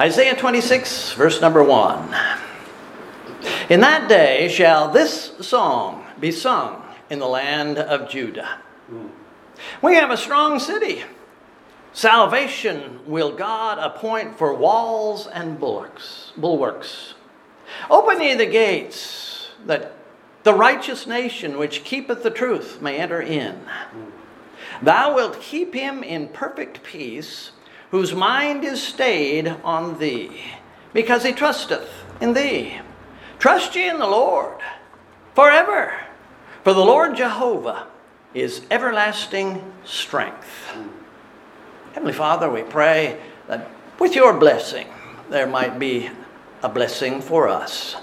Isaiah 26, verse number 1. In that day shall this song be sung in the land of Judah. We have a strong city. Salvation will God appoint for walls and bulwarks. bulwarks. Open ye the gates, that the righteous nation which keepeth the truth may enter in. Thou wilt keep him in perfect peace, whose mind is stayed on thee, because he trusteth in thee. Trust ye in the Lord forever, for the Lord Jehovah is everlasting strength. Heavenly Father, we pray that with your blessing, there might be a blessing for us.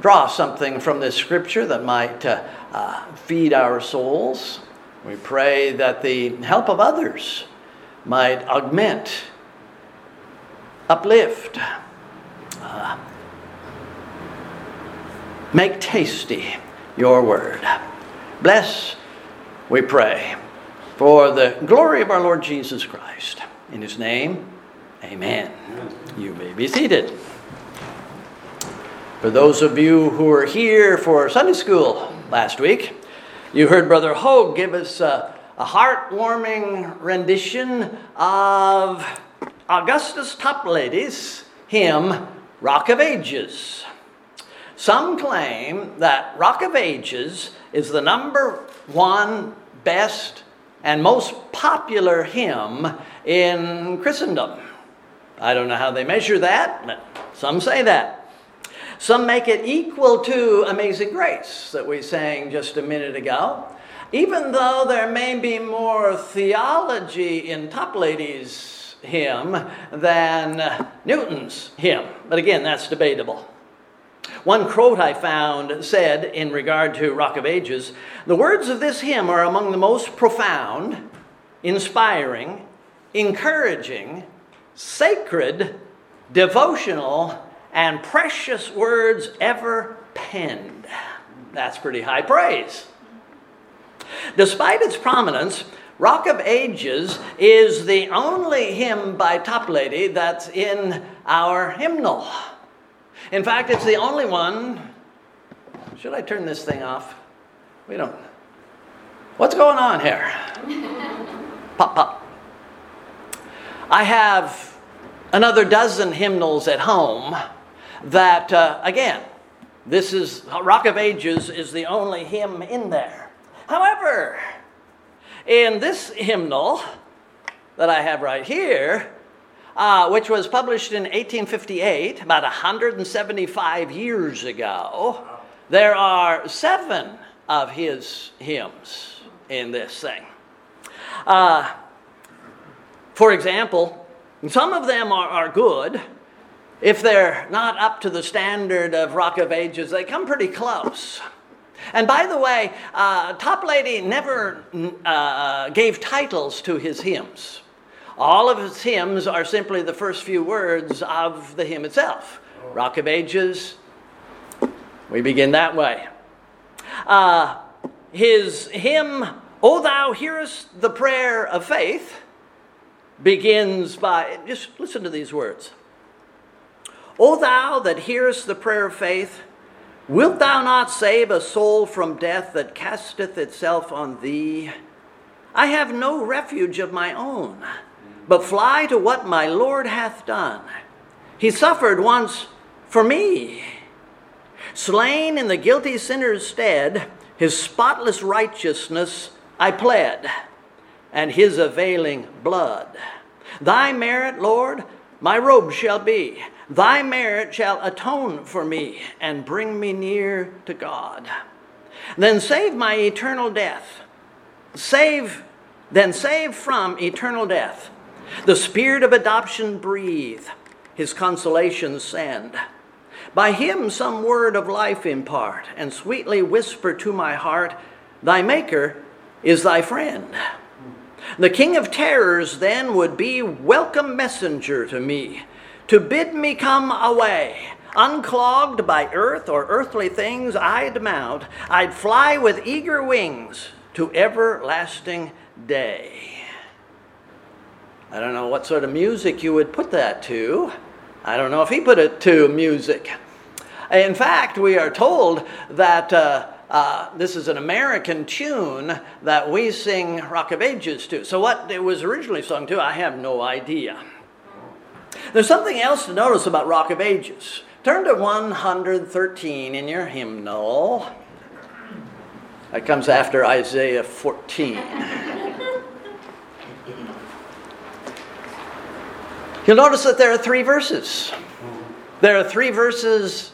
Draw something from this scripture that might uh, uh, feed our souls. We pray that the help of others might augment, uplift, uh, make tasty your word. Bless, we pray, for the glory of our Lord Jesus Christ. In his name, amen. You may be seated. For those of you who were here for Sunday school last week, you heard Brother Hogue give us a, a heartwarming rendition of Augustus Toplady's hymn, Rock of Ages. Some claim that Rock of Ages is the number one best and most popular hymn in Christendom. I don't know how they measure that, but some say that. Some make it equal to Amazing Grace that we sang just a minute ago, even though there may be more theology in Toplady's hymn than Newton's hymn. But again, that's debatable. One quote I found said in regard to Rock of Ages the words of this hymn are among the most profound, inspiring, encouraging, sacred, devotional, and precious words ever penned. That's pretty high praise. Despite its prominence, Rock of Ages is the only hymn by Toplady that's in our hymnal. In fact, it's the only one. Should I turn this thing off? We don't. What's going on here? pop, pop. I have another dozen hymnals at home that, uh, again, this is Rock of Ages is the only hymn in there. However, in this hymnal that I have right here, uh, which was published in 1858, about 175 years ago, there are seven of his hymns in this thing. Uh, for example, some of them are, are good if they're not up to the standard of Rock of Ages, they come pretty close. And by the way, uh, Toplady never uh, gave titles to his hymns. All of his hymns are simply the first few words of the hymn itself. Rock of Ages, we begin that way. Uh, his hymn, O Thou Hearest the Prayer of Faith, begins by, just listen to these words. O thou that hearest the prayer of faith, wilt thou not save a soul from death that casteth itself on thee? I have no refuge of my own, but fly to what my Lord hath done. He suffered once for me. Slain in the guilty sinner's stead, his spotless righteousness I pled, and his availing blood. Thy merit, Lord, my robe shall be. Thy merit shall atone for me and bring me near to God. Then save my eternal death. Save, then save from eternal death. The spirit of adoption breathe, his consolation send. By him some word of life impart, and sweetly whisper to my heart, Thy Maker is thy friend. The King of Terrors then would be welcome messenger to me, to bid me come away. Unclogged by earth or earthly things, I'd mount, I'd fly with eager wings to everlasting day. I don't know what sort of music you would put that to, I don't know if he put it to music. In fact, we are told that uh, uh, this is an American tune that we sing Rock of Ages to. So, what it was originally sung to, I have no idea. There's something else to notice about Rock of Ages. Turn to 113 in your hymnal. That comes after Isaiah 14. You'll notice that there are three verses. There are three verses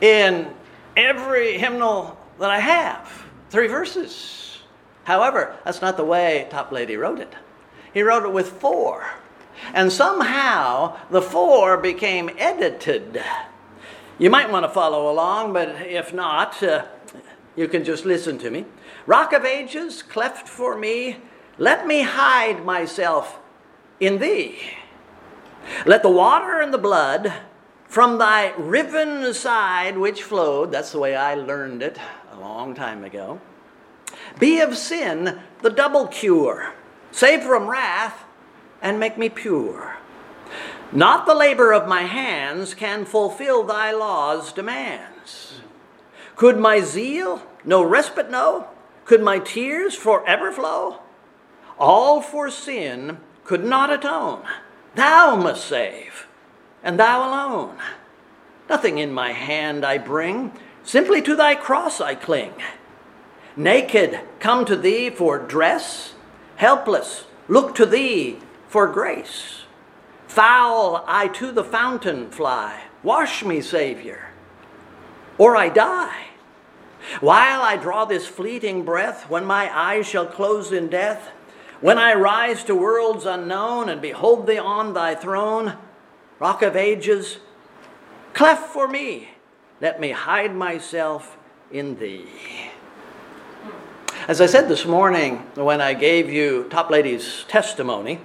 in every hymnal that I have. Three verses. However, that's not the way Toplady wrote it. He wrote it with four. And somehow the four became edited. You might want to follow along, but if not, uh, you can just listen to me. Rock of ages, cleft for me, let me hide myself in thee. Let the water and the blood from thy riven side which flowed, that's the way I learned it a long time ago, be of sin the double cure, save from wrath and make me pure. Not the labor of my hands can fulfill thy law's demands. Could my zeal no respite know? Could my tears forever flow? All for sin could not atone. Thou must save, and thou alone. Nothing in my hand I bring, simply to thy cross I cling. Naked, come to thee for dress, helpless, look to thee for grace. Foul, I to the fountain fly. Wash me, Savior, or I die. While I draw this fleeting breath, when my eyes shall close in death, when I rise to worlds unknown and behold thee on thy throne, rock of ages, cleft for me, let me hide myself in thee. As I said this morning when I gave you Toplady's testimony,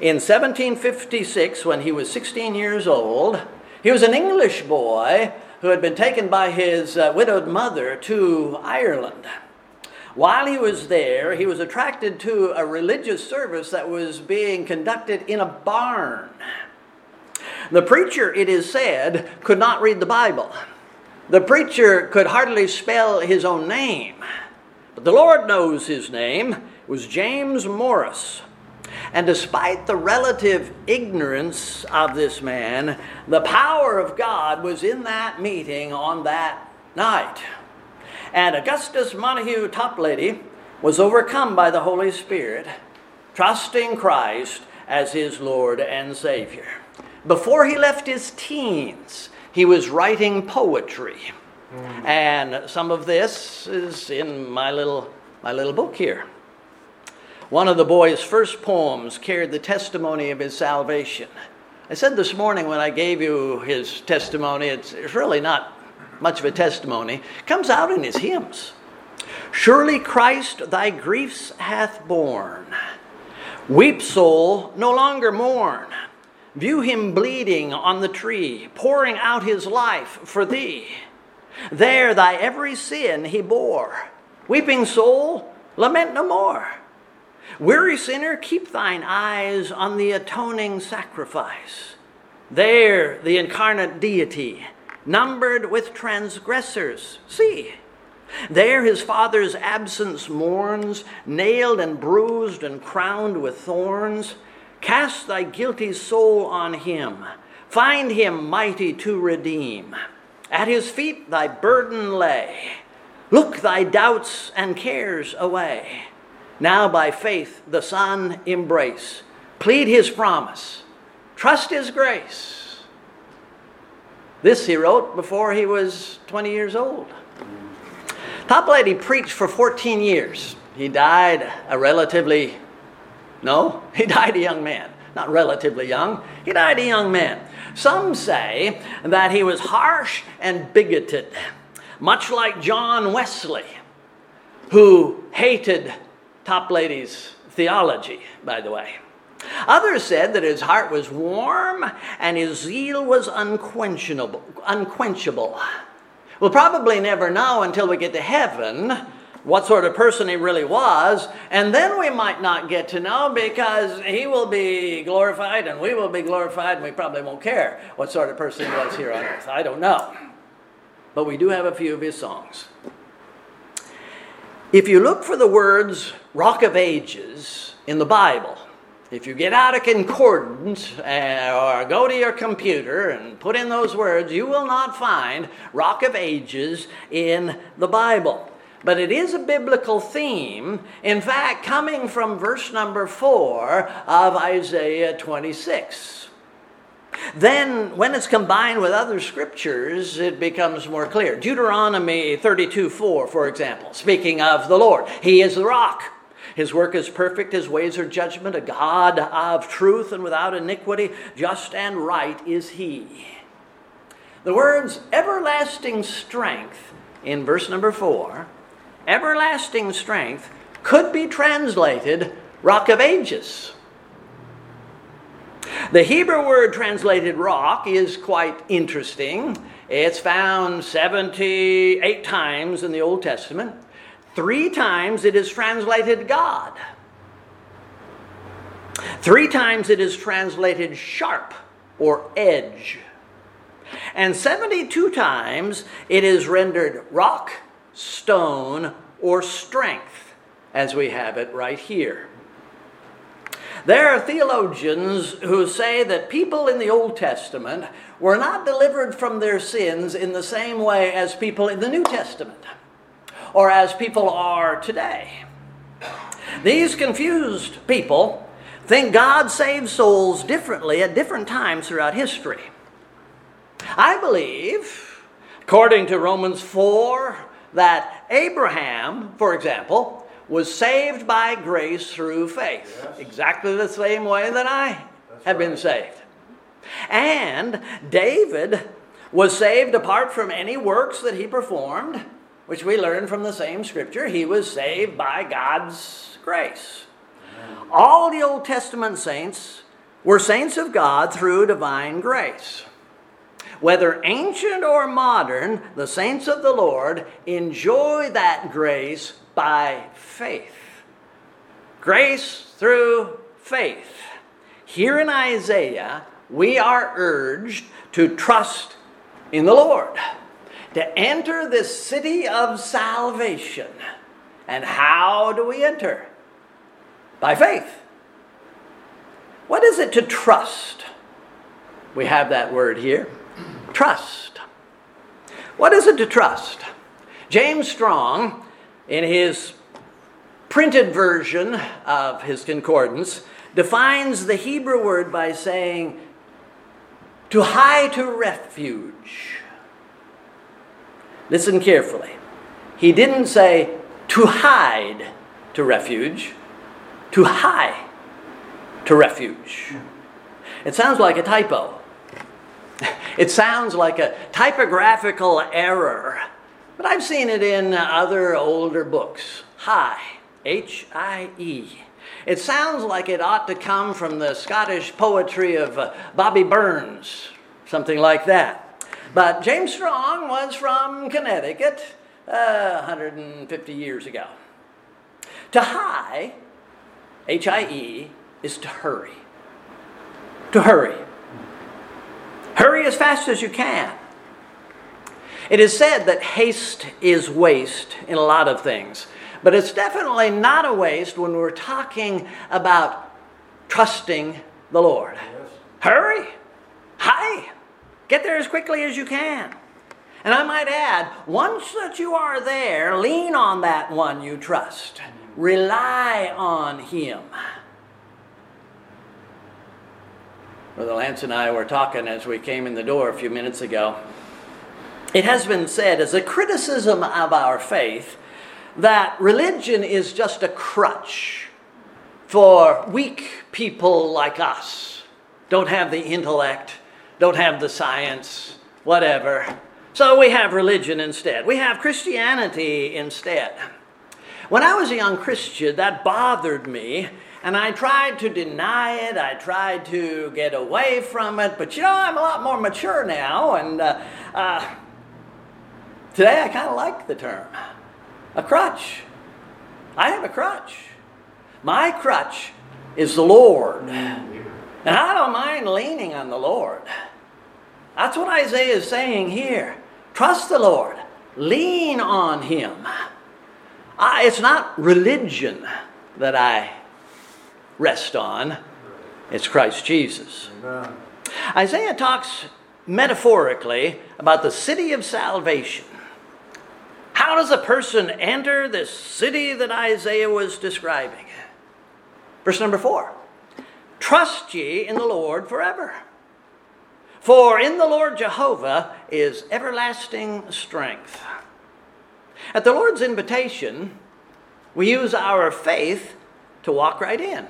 in 1756, when he was 16 years old, he was an English boy who had been taken by his uh, widowed mother to Ireland. While he was there, he was attracted to a religious service that was being conducted in a barn. The preacher, it is said, could not read the Bible. The preacher could hardly spell his own name. But the Lord knows his name. It was James Morris. And despite the relative ignorance of this man, the power of God was in that meeting on that night. And Augustus Montague Toplady was overcome by the Holy Spirit, trusting Christ as his Lord and Savior. Before he left his teens, he was writing poetry. Mm. And some of this is in my little, my little book here. One of the boy's first poems carried the testimony of his salvation. I said this morning when I gave you his testimony, it's, it's really not much of a testimony. It comes out in his hymns. Surely Christ thy griefs hath borne. Weep, soul, no longer mourn. View him bleeding on the tree, pouring out his life for thee. There thy every sin he bore. Weeping soul, lament no more. Weary sinner, keep thine eyes on the atoning sacrifice. There, the incarnate deity, numbered with transgressors, see. There his father's absence mourns, nailed and bruised and crowned with thorns. Cast thy guilty soul on him, find him mighty to redeem. At his feet thy burden lay. Look thy doubts and cares away. Now by faith the Son embrace. Plead his promise. Trust his grace. This he wrote before he was 20 years old. Toplady preached for 14 years. He died a relatively, no, he died a young man. Not relatively young, he died a young man. Some say that he was harsh and bigoted, much like John Wesley, who hated Toplady's theology, by the way. Others said that his heart was warm and his zeal was unquenchable. unquenchable. We'll probably never know until we get to heaven what sort of person he really was, and then we might not get to know because he will be glorified and we will be glorified and we probably won't care what sort of person he was here on earth. I don't know. But we do have a few of his songs. If you look for the words Rock of Ages in the Bible, if you get out a concordance uh, or go to your computer and put in those words, you will not find Rock of Ages in the Bible. But it is a biblical theme, in fact, coming from verse number 4 of Isaiah 26. Then, when it's combined with other scriptures, it becomes more clear. Deuteronomy 32 4, for example, speaking of the Lord, He is the rock. His work is perfect, his ways are judgment, a God of truth and without iniquity, just and right is he. The words everlasting strength in verse number four, everlasting strength, could be translated rock of ages. The Hebrew word translated rock is quite interesting. It's found 78 times in the Old Testament. Three times it is translated God. Three times it is translated sharp or edge. And 72 times it is rendered rock, stone, or strength, as we have it right here. There are theologians who say that people in the Old Testament were not delivered from their sins in the same way as people in the New Testament or as people are today. These confused people think God saves souls differently at different times throughout history. I believe, according to Romans 4, that Abraham, for example, was saved by grace through faith, yes. exactly the same way that I That's have right. been saved. And David was saved apart from any works that he performed which we learn from the same scripture. He was saved by God's grace. All the Old Testament saints were saints of God through divine grace. Whether ancient or modern, the saints of the Lord enjoy that grace by faith. Grace through faith. Here in Isaiah, we are urged to trust in the Lord to enter this city of salvation. And how do we enter? By faith. What is it to trust? We have that word here trust. What is it to trust? James Strong, in his printed version of his concordance, defines the Hebrew word by saying, to hie to refuge Listen carefully. He didn't say to hide to refuge, to hie to refuge. It sounds like a typo. It sounds like a typographical error, but I've seen it in other older books. Hie, H I E. It sounds like it ought to come from the Scottish poetry of uh, Bobby Burns, something like that. But James Strong was from Connecticut uh, 150 years ago. To hie, H I E, is to hurry. To hurry. Hurry as fast as you can. It is said that haste is waste in a lot of things, but it's definitely not a waste when we're talking about trusting the Lord. Yes. Hurry. Hie. Get there as quickly as you can. And I might add, once that you are there, lean on that one you trust. Rely on him. Brother Lance and I were talking as we came in the door a few minutes ago. It has been said as a criticism of our faith that religion is just a crutch for weak people like us. Don't have the intellect, don't have the science, whatever. So we have religion instead. We have Christianity instead. When I was a young Christian, that bothered me, and I tried to deny it. I tried to get away from it, but you know, I'm a lot more mature now, and uh, uh, today I kind of like the term a crutch. I have a crutch. My crutch is the Lord. And I don't mind leaning on the Lord. That's what Isaiah is saying here. Trust the Lord, lean on Him. I, it's not religion that I rest on, it's Christ Jesus. Amen. Isaiah talks metaphorically about the city of salvation. How does a person enter this city that Isaiah was describing? Verse number four Trust ye in the Lord forever. For in the Lord Jehovah is everlasting strength. At the Lord's invitation, we use our faith to walk right in.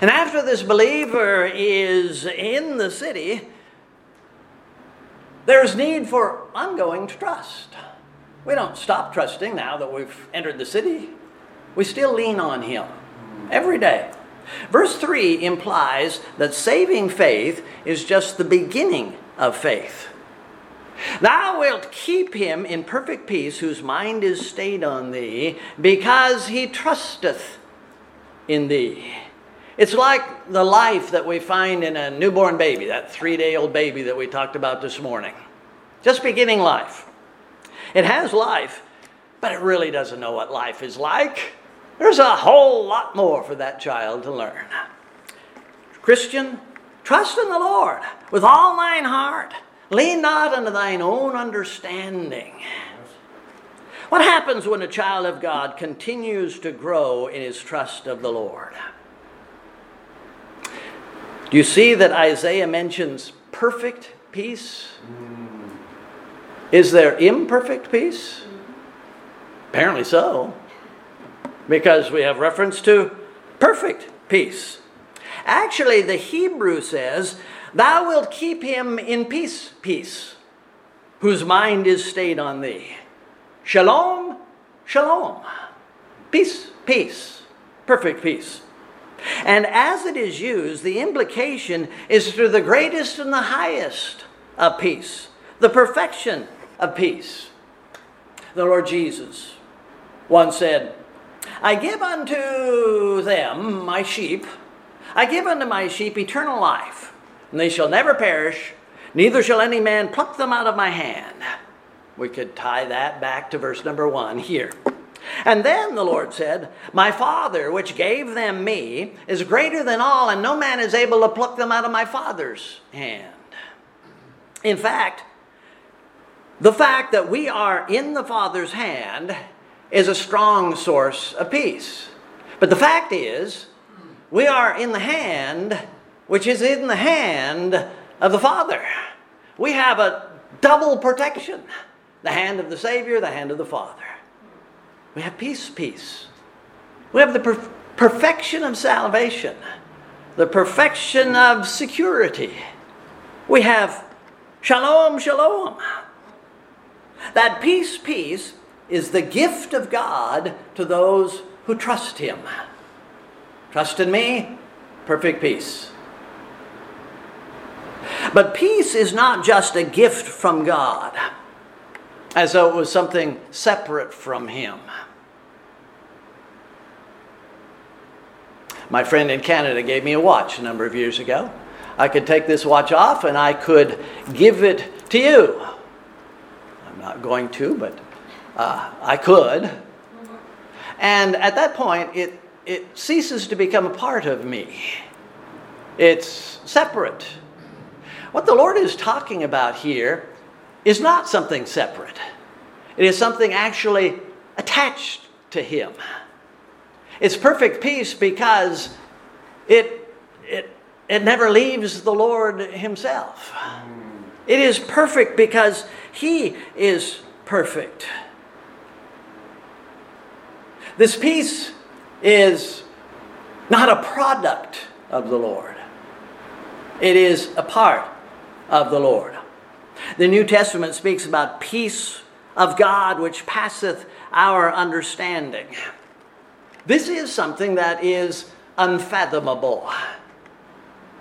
And after this believer is in the city, there's need for ongoing trust. We don't stop trusting now that we've entered the city. We still lean on Him every day. Verse 3 implies that saving faith is just the beginning of faith. Thou wilt keep him in perfect peace whose mind is stayed on thee, because he trusteth in thee. It's like the life that we find in a newborn baby, that three day old baby that we talked about this morning. Just beginning life. It has life, but it really doesn't know what life is like. There's a whole lot more for that child to learn. Christian, trust in the Lord with all thine heart. Lean not unto thine own understanding. What happens when a child of God continues to grow in his trust of the Lord? Do you see that Isaiah mentions perfect peace? Is there imperfect peace? Apparently so because we have reference to perfect peace. Actually, the Hebrew says, Thou wilt keep him in peace, peace, whose mind is stayed on thee. Shalom, shalom. Peace, peace, perfect peace. And as it is used, the implication is to the greatest and the highest of peace, the perfection of peace. The Lord Jesus once said, I give unto them, my sheep, I give unto my sheep eternal life, and they shall never perish, neither shall any man pluck them out of my hand. We could tie that back to verse number one here. And then the Lord said, My Father, which gave them me, is greater than all, and no man is able to pluck them out of my Father's hand. In fact, the fact that we are in the Father's hand is a strong source of peace. But the fact is, we are in the hand which is in the hand of the Father. We have a double protection the hand of the Savior, the hand of the Father. We have peace, peace. We have the per- perfection of salvation, the perfection of security. We have shalom, shalom. That peace, peace is the gift of God to those who trust Him. Trust in me, perfect peace. But peace is not just a gift from God, as though it was something separate from Him. My friend in Canada gave me a watch a number of years ago. I could take this watch off and I could give it to you. Not going to, but uh, I could. And at that point, it, it ceases to become a part of me. It's separate. What the Lord is talking about here is not something separate, it is something actually attached to Him. It's perfect peace because it, it, it never leaves the Lord Himself. It is perfect because He is perfect. This peace is not a product of the Lord, it is a part of the Lord. The New Testament speaks about peace of God which passeth our understanding. This is something that is unfathomable.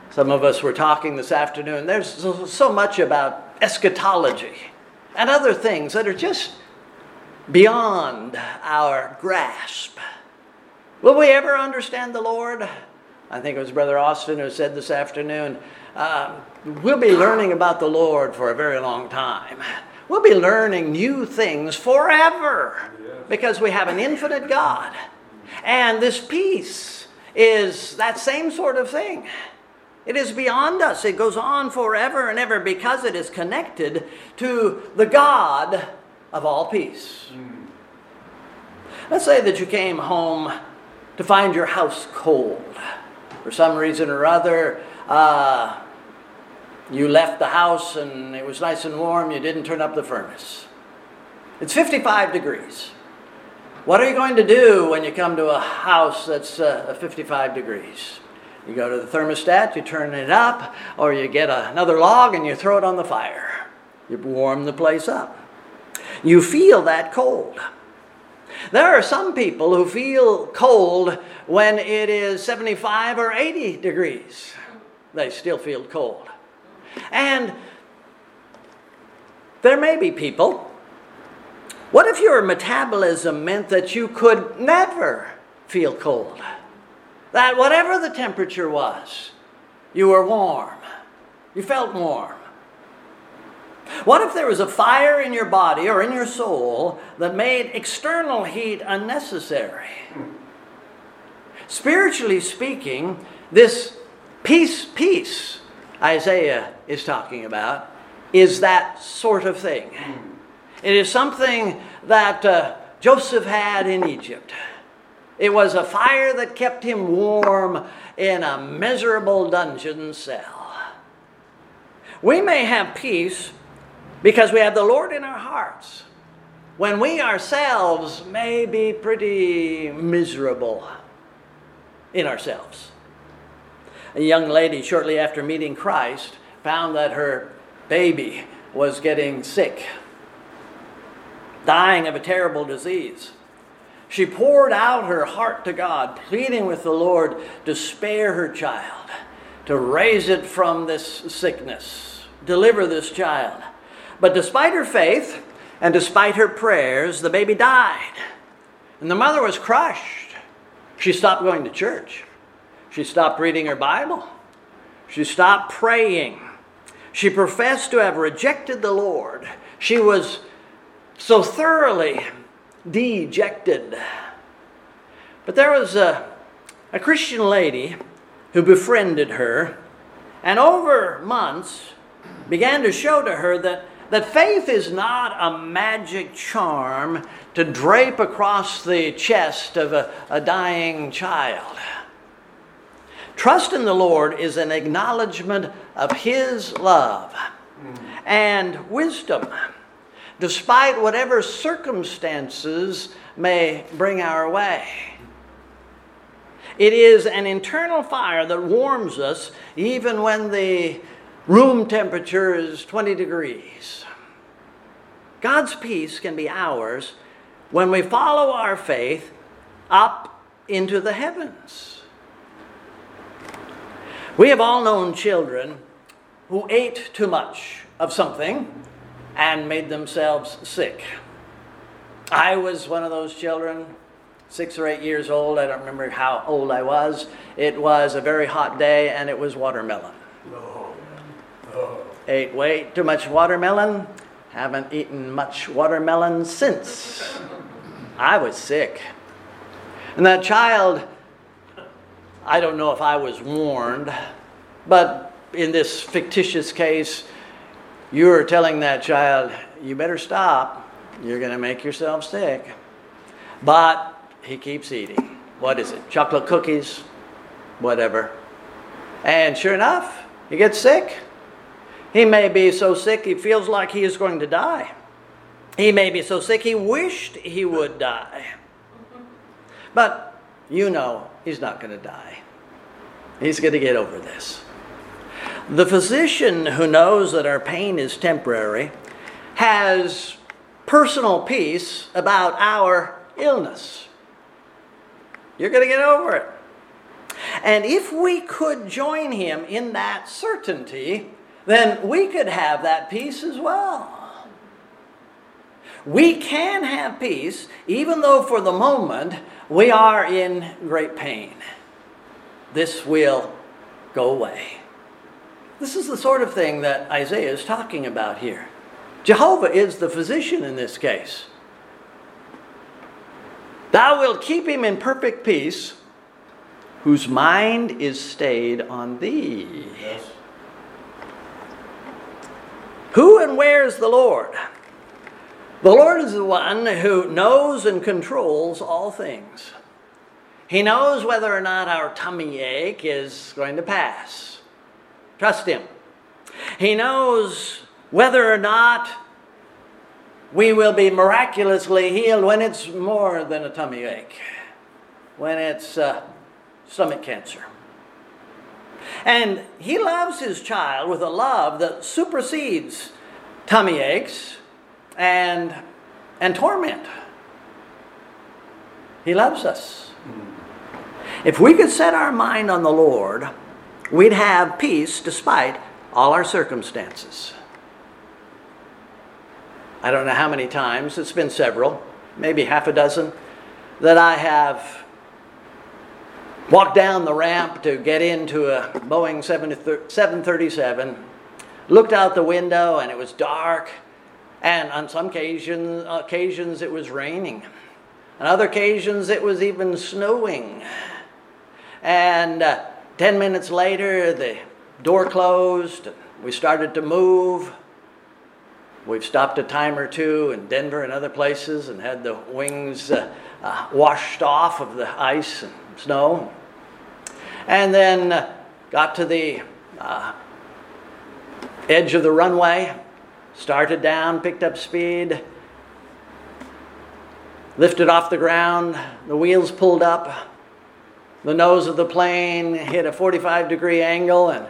Some of us were talking this afternoon. There's so much about eschatology and other things that are just beyond our grasp. Will we ever understand the Lord? I think it was Brother Austin who said this afternoon, uh, we'll be learning about the Lord for a very long time. We'll be learning new things forever because we have an infinite God. And this peace is that same sort of thing. It is beyond us. It goes on forever and ever because it is connected to the God of all peace. Mm. Let's say that you came home to find your house cold. For some reason or other, uh, you left the house and it was nice and warm, you didn't turn up the furnace. It's 55 degrees. What are you going to do when you come to a house that's uh, 55 degrees? You go to the thermostat, you turn it up, or you get another log and you throw it on the fire. You warm the place up. You feel that cold. There are some people who feel cold when it is 75 or 80 degrees. They still feel cold. And there may be people what if your metabolism meant that you could never feel cold? That whatever the temperature was, you were warm. You felt warm. What if there was a fire in your body or in your soul that made external heat unnecessary? Spiritually speaking, this peace, peace Isaiah is talking about is that sort of thing. It is something that uh, Joseph had in Egypt. It was a fire that kept him warm in a miserable dungeon cell. We may have peace because we have the Lord in our hearts when we ourselves may be pretty miserable in ourselves. A young lady, shortly after meeting Christ, found that her baby was getting sick dying of a terrible disease. She poured out her heart to God, pleading with the Lord to spare her child, to raise it from this sickness, deliver this child. But despite her faith and despite her prayers, the baby died. And the mother was crushed. She stopped going to church. She stopped reading her Bible. She stopped praying. She professed to have rejected the Lord. She was so thoroughly dejected. But there was a, a Christian lady who befriended her, and over months began to show to her that, that faith is not a magic charm to drape across the chest of a, a dying child. Trust in the Lord is an acknowledgement of His love and wisdom despite whatever circumstances may bring our way. It is an internal fire that warms us even when the room temperature is 20 degrees. God's peace can be ours when we follow our faith up into the heavens. We have all known children who ate too much of something and made themselves sick. I was one of those children, six or eight years old. I don't remember how old I was. It was a very hot day and it was watermelon. No. No. Ate way too much watermelon. Haven't eaten much watermelon since. I was sick. And that child, I don't know if I was warned, but in this fictitious case, you are telling that child, you better stop. You're going to make yourself sick. But he keeps eating. What is it? Chocolate cookies? Whatever. And sure enough, he gets sick. He may be so sick he feels like he is going to die. He may be so sick he wished he would die. But you know he's not going to die. He's going to get over this. The physician who knows that our pain is temporary has personal peace about our illness. You're going to get over it. And if we could join him in that certainty, then we could have that peace as well. We can have peace even though for the moment we are in great pain. This will go away. This is the sort of thing that Isaiah is talking about here. Jehovah is the physician in this case. Thou wilt keep him in perfect peace, whose mind is stayed on thee. Yes. Who and where is the Lord? The Lord is the one who knows and controls all things. He knows whether or not our tummy ache is going to pass. Trust Him. He knows whether or not we will be miraculously healed when it's more than a tummy ache, when it's uh, stomach cancer. And he loves his child with a love that supersedes tummy aches and, and torment. He loves us. If we could set our mind on the Lord, we'd have peace despite all our circumstances. I don't know how many times, it's been several, maybe half a dozen, that I have walked down the ramp to get into a Boeing 737, looked out the window and it was dark, and on some occasions, occasions it was raining. On other occasions it was even snowing. And uh, 10 minutes later, the door closed, we started to move. We've stopped a time or two in Denver and other places and had the wings uh, uh, washed off of the ice and snow. And then uh, got to the uh, edge of the runway, started down, picked up speed, lifted off the ground, the wheels pulled up, the nose of the plane hit a 45 degree angle and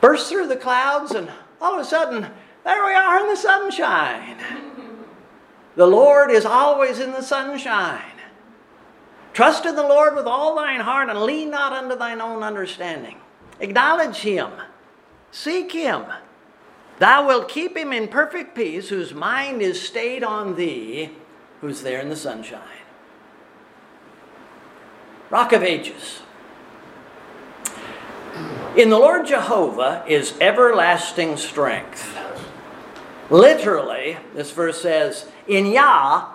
burst through the clouds, and all of a sudden, there we are in the sunshine. The Lord is always in the sunshine. Trust in the Lord with all thine heart and lean not unto thine own understanding. Acknowledge him. Seek him. Thou wilt keep him in perfect peace, whose mind is stayed on thee, who's there in the sunshine. Rock of Ages. In the Lord Jehovah is everlasting strength. Literally, this verse says, In Yah,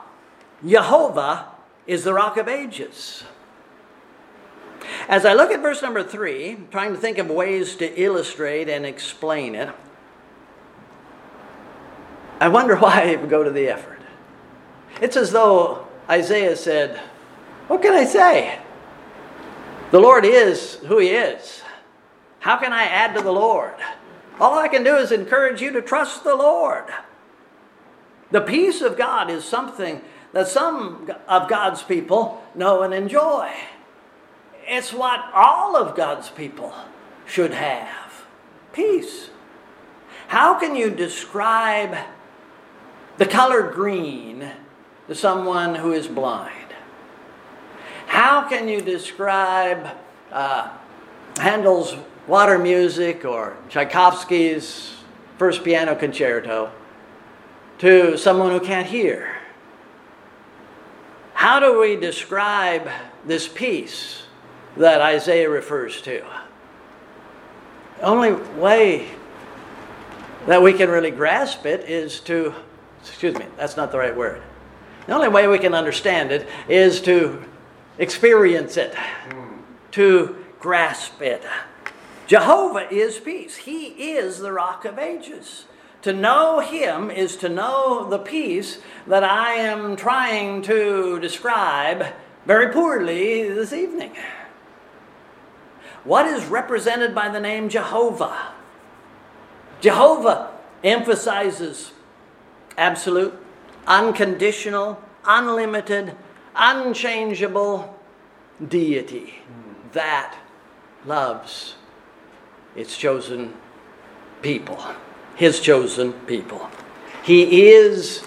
Jehovah is the rock of ages. As I look at verse number three, trying to think of ways to illustrate and explain it, I wonder why I go to the effort. It's as though Isaiah said, What can I say? The Lord is who He is. How can I add to the Lord? All I can do is encourage you to trust the Lord. The peace of God is something that some of God's people know and enjoy. It's what all of God's people should have peace. How can you describe the color green to someone who is blind? How can you describe uh, Handel's water music or Tchaikovsky's first piano concerto to someone who can't hear? How do we describe this peace that Isaiah refers to? The only way that we can really grasp it is to, excuse me, that's not the right word. The only way we can understand it is to experience it, to grasp it. Jehovah is peace. He is the rock of ages. To know Him is to know the peace that I am trying to describe very poorly this evening. What is represented by the name Jehovah? Jehovah emphasizes absolute, unconditional, unlimited, unchangeable deity that loves its chosen people, his chosen people. He is,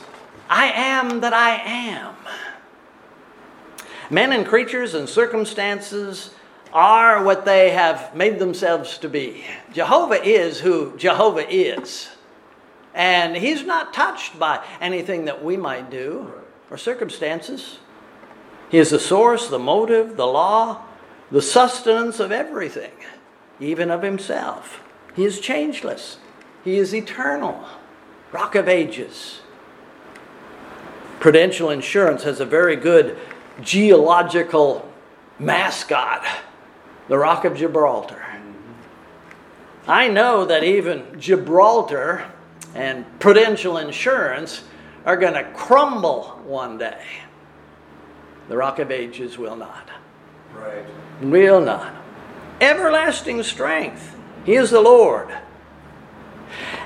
I am that I am. Men and creatures and circumstances are what they have made themselves to be. Jehovah is who Jehovah is. And he's not touched by anything that we might do or circumstances. He is the source, the motive, the law, the sustenance of everything, even of himself. He is changeless, he is eternal, rock of ages. Prudential Insurance has a very good geological mascot, the Rock of Gibraltar. I know that even Gibraltar and Prudential Insurance are going to crumble one day. The Rock of Ages will not. Right. Will not. Everlasting strength. He is the Lord.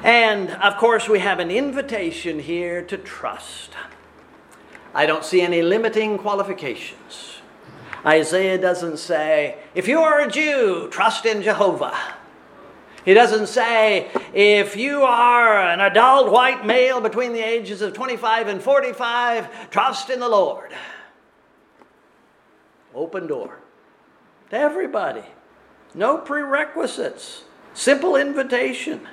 And of course, we have an invitation here to trust. I don't see any limiting qualifications. Isaiah doesn't say, if you are a Jew, trust in Jehovah. He doesn't say, if you are an adult white male between the ages of 25 and 45, trust in the Lord. Open door to everybody. No prerequisites. Simple invitation.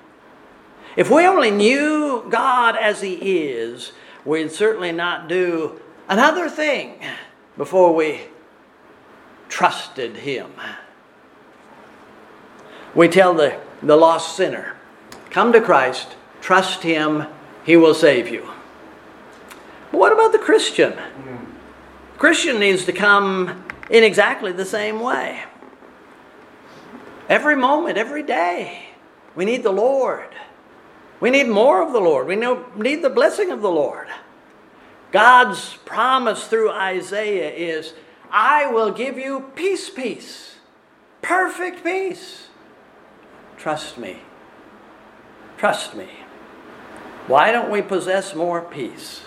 If we only knew God as He is, we'd certainly not do another thing before we trusted Him. We tell the, the lost sinner, come to Christ, trust Him, He will save you. But what about the Christian? Hmm. Christian needs to come in exactly the same way. Every moment, every day, we need the Lord. We need more of the Lord. We need the blessing of the Lord. God's promise through Isaiah is I will give you peace, peace, perfect peace. Trust me. Trust me. Why don't we possess more peace?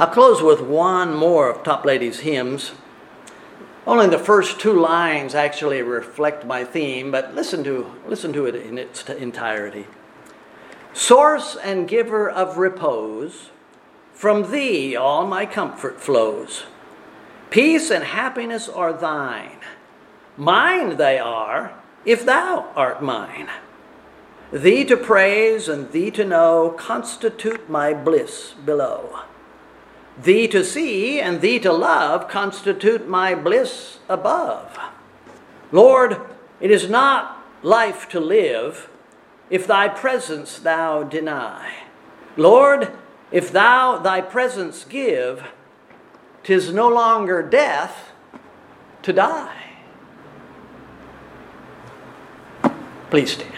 I'll close with one more of Toplady's hymns. Only the first two lines actually reflect my theme, but listen to, listen to it in its entirety. Source and giver of repose, from thee all my comfort flows. Peace and happiness are thine. Mine they are, if thou art mine. Thee to praise and thee to know constitute my bliss below. Thee to see and thee to love constitute my bliss above. Lord, it is not life to live if thy presence thou deny. Lord, if thou thy presence give, tis no longer death to die. Please stand.